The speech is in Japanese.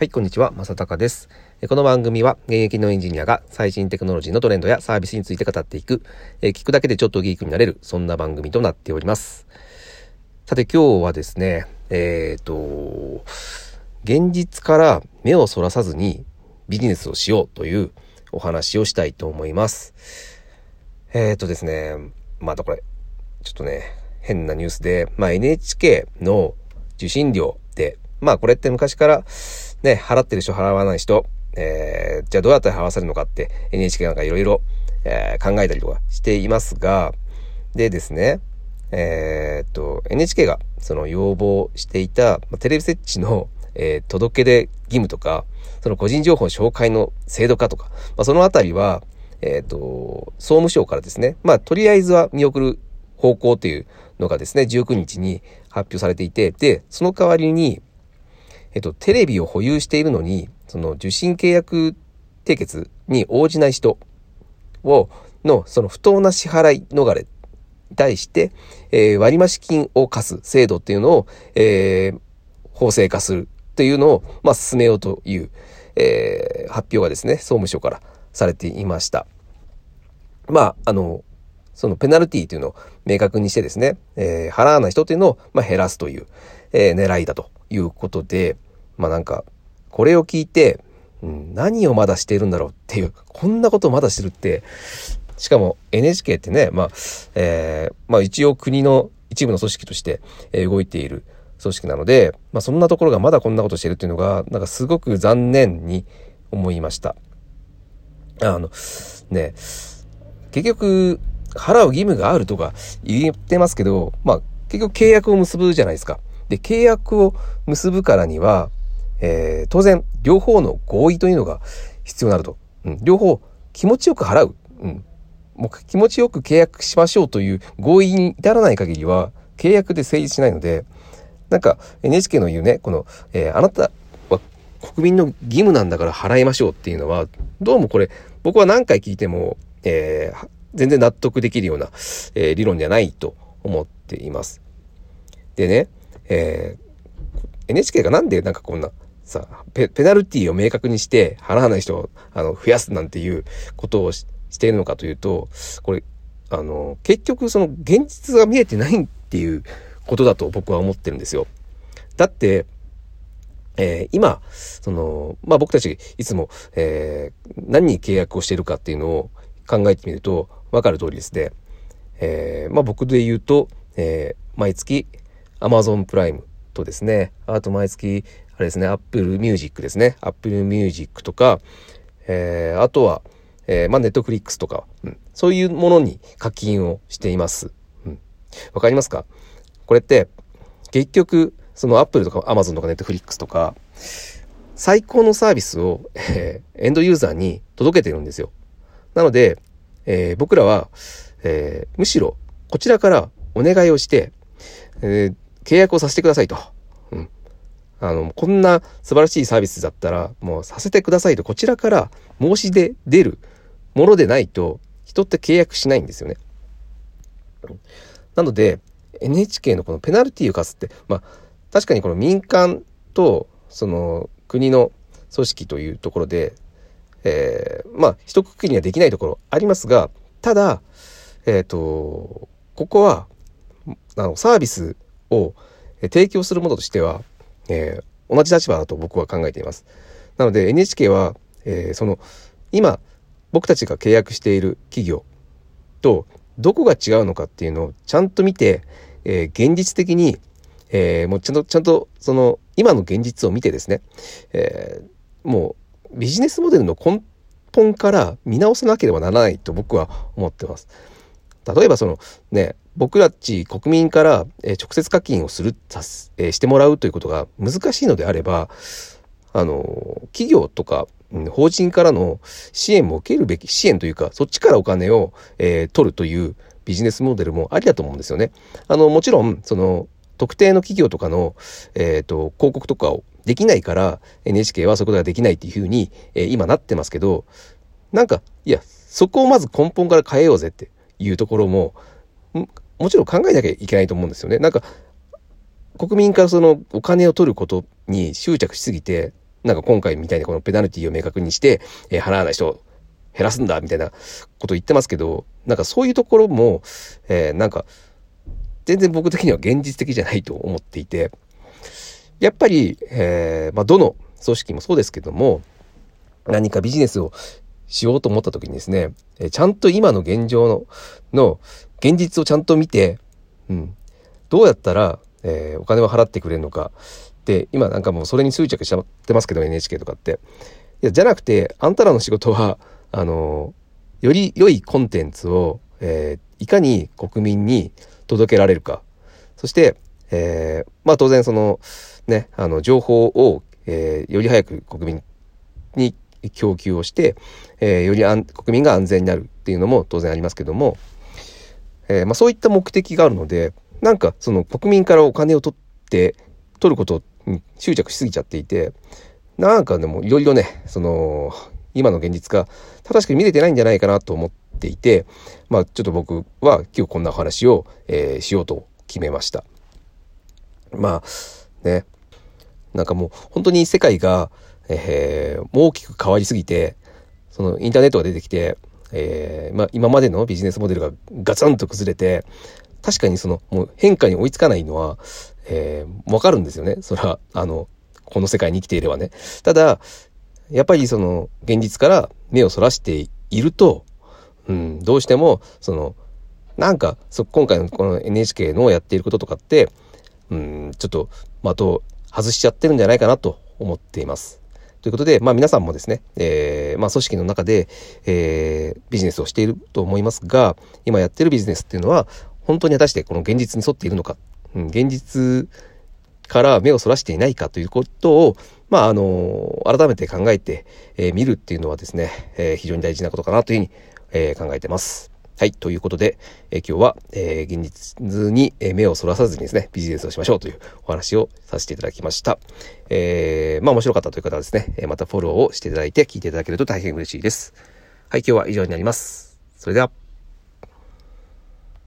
はい、こんにちは、まさたかです。この番組は現役のエンジニアが最新テクノロジーのトレンドやサービスについて語っていく、え聞くだけでちょっとギークになれる、そんな番組となっております。さて今日はですね、えっ、ー、と、現実から目をそらさずにビジネスをしようというお話をしたいと思います。えっ、ー、とですね、またこれ、ちょっとね、変なニュースで、まあ NHK の受信料って、まあこれって昔からね、払ってる人、払わない人、えー、じゃあどうやって払わせるのかって NHK なんかいろいろ考えたりとかしていますが、でですね、えー、っと、NHK がその要望していた、まあ、テレビ設置の、えー、届け出義務とか、その個人情報紹介の制度化とか、まあ、そのあたりは、えっ、と、総務省からですね、まあ、とりあえずは見送る方向というのがですね、19日に発表されていて、で、その代わりに、えっと、テレビを保有しているのに、その受信契約締結に応じない人を、の、その不当な支払い逃れに対して、えー、割増金を課す制度っていうのを、えー、法制化するというのを、まあ、進めようという、えー、発表がですね、総務省からされていました。まあ、あの、そのペナルティというのを明確にしてですね、えー、払わない人というのを、まあ、減らすという、えー、狙いだということで、まあなんか、これを聞いて、うん、何をまだしているんだろうっていう、こんなことをまだしてるって、しかも NHK ってね、まあ、えー、まあ一応国の一部の組織として、動いている組織なので、まあそんなところがまだこんなことしてるっていうのが、なんかすごく残念に思いました。あの、ね、結局、払う義務があるとか言ってますけど、まあ結局契約を結ぶじゃないですか。で、契約を結ぶからには、えー、当然、両方の合意というのが必要になると。うん、両方気持ちよく払う。うん。もう気持ちよく契約しましょうという合意に至らない限りは、契約で成立しないので、なんか NHK の言うね、この、えー、あなたは国民の義務なんだから払いましょうっていうのは、どうもこれ、僕は何回聞いても、えー、全然納得できるような、えー、理論じゃないと思っています。でね、えー、NHK がなんでなんかこんなさ、ペペナルティを明確にして払わない人をあの増やすなんていうことをしているのかというと、これ、あの、結局その現実が見えてないっていうことだと僕は思ってるんですよ。だって、えー、今、その、まあ、僕たちいつも、えー、何に契約をしているかっていうのを考えてみると分かる通りですね。えー、まあ、僕で言うと、え毎月 Amazon プライムとですね、あと毎月、あれですね、Apple Music ですね。Apple Music とか、えー、あとは、えー、まあ、Netflix とか、うん、そういうものに課金をしています。うん。わかりますか？これって、結局、その Apple とか Amazon とか Netflix とか、最高のサービスを、えー、エンドユーザーに届けてるんですよ。なので、えー、僕らは、えー、むしろこちらからお願いをして、えー、契約をさせてくださいと。うん。あの、こんな素晴らしいサービスだったら、もうさせてくださいと、こちらから申し出出るものでないと、人って契約しないんですよね。なので、NHK のこのペナルティを課すって、まあ、確かにこの民間と、その、国の組織というところで、えー、まあ、一括りにはできないところありますが、ただ、えっ、ー、と、ここは、あの、サービスを提供するものとしては、えー、同じ立場だと僕は考えています。なので NHK は、えー、その今僕たちが契約している企業とどこが違うのかっていうのをちゃんと見て、えー、現実的に、えー、もうちゃんとちゃんとその今の現実を見てですね、えー、もうビジネスモデルの根本から見直さなければならないと僕は思ってます。例えばそのね僕たち国民から、直接課金をする、えしてもらうということが難しいのであればあの企業とか法人からの支援も受けるべき支援というかそっちからお金を、えー、取るというビジネスモデルもありだと思うんですよね。あのもちろんその特定の企業とかの、えーと、広告とかをできないから NHK はそういうことができないっていうふうに、えー、今なってますけどなんかいやそこをまず根本から変えようぜっていうところももちろん考えなきゃいけないと思うんですよね。なんか国民からそのお金を取ることに執着しすぎてなんか今回みたいにこのペナルティを明確にして、えー、払わない人を減らすんだみたいなこと言ってますけど、なんかそういうところも、えー、なんか、全然僕的には現実的じゃないと思っていて、やっぱり、えー、まあ、どの組織もそうですけども、何かビジネスをしようと思った時にですね、えちゃんと今の現状の、の、現実をちゃんと見て、うん、どうやったら、えー、お金を払ってくれるのか。で、今なんかもうそれに執着しちゃってますけど、NHK とかって。いや、じゃなくて、あんたらの仕事は、あの、より良いコンテンツを、えー、いかに国民に届けられるか。そして、えー、まあ当然その、ね、あの、情報を、え、より早く国民に供給をして、えー、より国民が安全になるっていうのも当然ありますけども、えー、まあそういった目的があるので、なんかその国民からお金を取って、取ることに執着しすぎちゃっていて、なんかでもいろいろね、その、今の現実が正しく見れてないんじゃないかなと思っていて、まあちょっと僕は今日こんな話を、えー、しようと決めました。まあね、なんかもう本当に世界が、えー、大きく変わりすぎて、そのインターネットが出てきて、えー、まあ今までのビジネスモデルがガツンと崩れて、確かにそのもう変化に追いつかないのは、えー、わかるんですよね。それは、あの、この世界に生きていればね。ただ、やっぱりその現実から目をそらしていると、うん、どうしても、その、なんか、そ今回のこの NHK のやっていることとかって、うん、ちょっと的を外しちゃってるんじゃないかなと思っています。ということで、まあ皆さんもですね、えー、まあ組織の中で、えー、ビジネスをしていると思いますが、今やってるビジネスっていうのは、本当に果たしてこの現実に沿っているのか、うん、現実から目をそらしていないかということを、まあ、あの、改めて考えてみ、えー、見るっていうのはですね、えー、非常に大事なことかなというふうに、えー、考えてます。はい。ということで、えー、今日は、えー、現実に目をそらさずにですね、ビジネスをしましょうというお話をさせていただきました。えー、まあ面白かったという方はですね、またフォローをしていただいて聞いていただけると大変嬉しいです。はい。今日は以上になります。それでは。